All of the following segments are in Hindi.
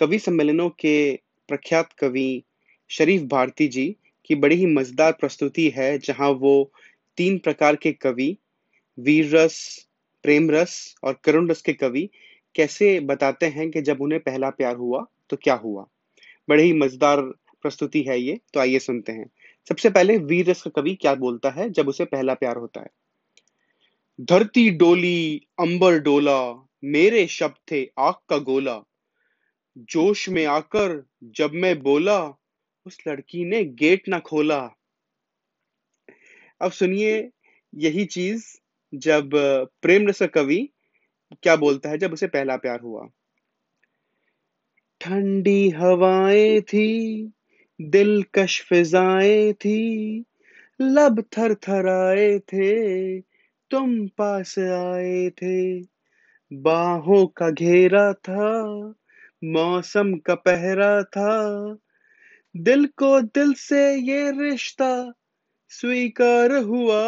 कवि सम्मेलनों के प्रख्यात कवि शरीफ भारती जी की बड़ी ही मज़ेदार प्रस्तुति है जहाँ वो तीन प्रकार के कवि वीर रस, प्रेम रस और करुण रस के कवि कैसे बताते हैं कि जब उन्हें पहला प्यार हुआ तो क्या हुआ? बड़े ही मज़ेदार प्रस्तुति है ये तो आइए सुनते हैं। सबसे पहले वीर रस का कवि क्या बोलता है जब उसे पहला प्यार होता है? धरती डोली अंबर डोला मेरे शब्द थे आग का गोला जोश में आकर जब मैं बोला, उस लड़की ने गेट ना खोला। अब सुनिए यही चीज़, जब प्रेम रस कवि क्या बोलता है जब उसे पहला प्यार हुआ? ठंडी हवाएँ थी दिलकश फिजाएँ थी, लब थर थर आए थे, तुम पास आए थे। बाहों का घेरा था मौसम का पहरा था। दिल को दिल से ये रिश्ता स्वीकार हुआ।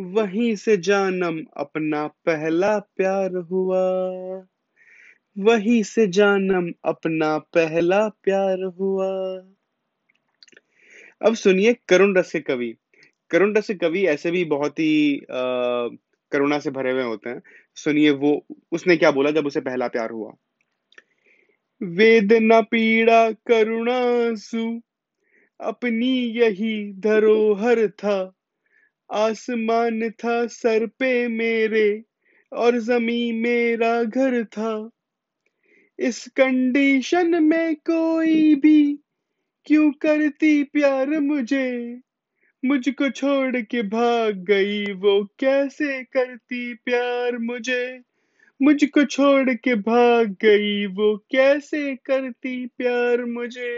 वहीं से जानम अपना पहला प्यार हुआ। वहीं से जानम अपना पहला प्यार हुआ। अब सुनिए करुण रस के कवि। करुण रस के कवि ऐसे भी बहुत ही करुणा से भरे हुए होते हैं। सुनिए वो, उसने क्या बोला जब उसे पहला प्यार हुआ? वेदना, पीड़ा करुणासु अपनी यही धरोहर था। आसमान था सर पे मेरे और जमी मेरा घर था। इस कंडीशन में कोई भी क्यों करती प्यार मुझे? मुझको छोड़ के भाग गई, वो कैसे करती प्यार मुझे? मुझको छोड़ के भाग गई वो कैसे करती प्यार मुझे?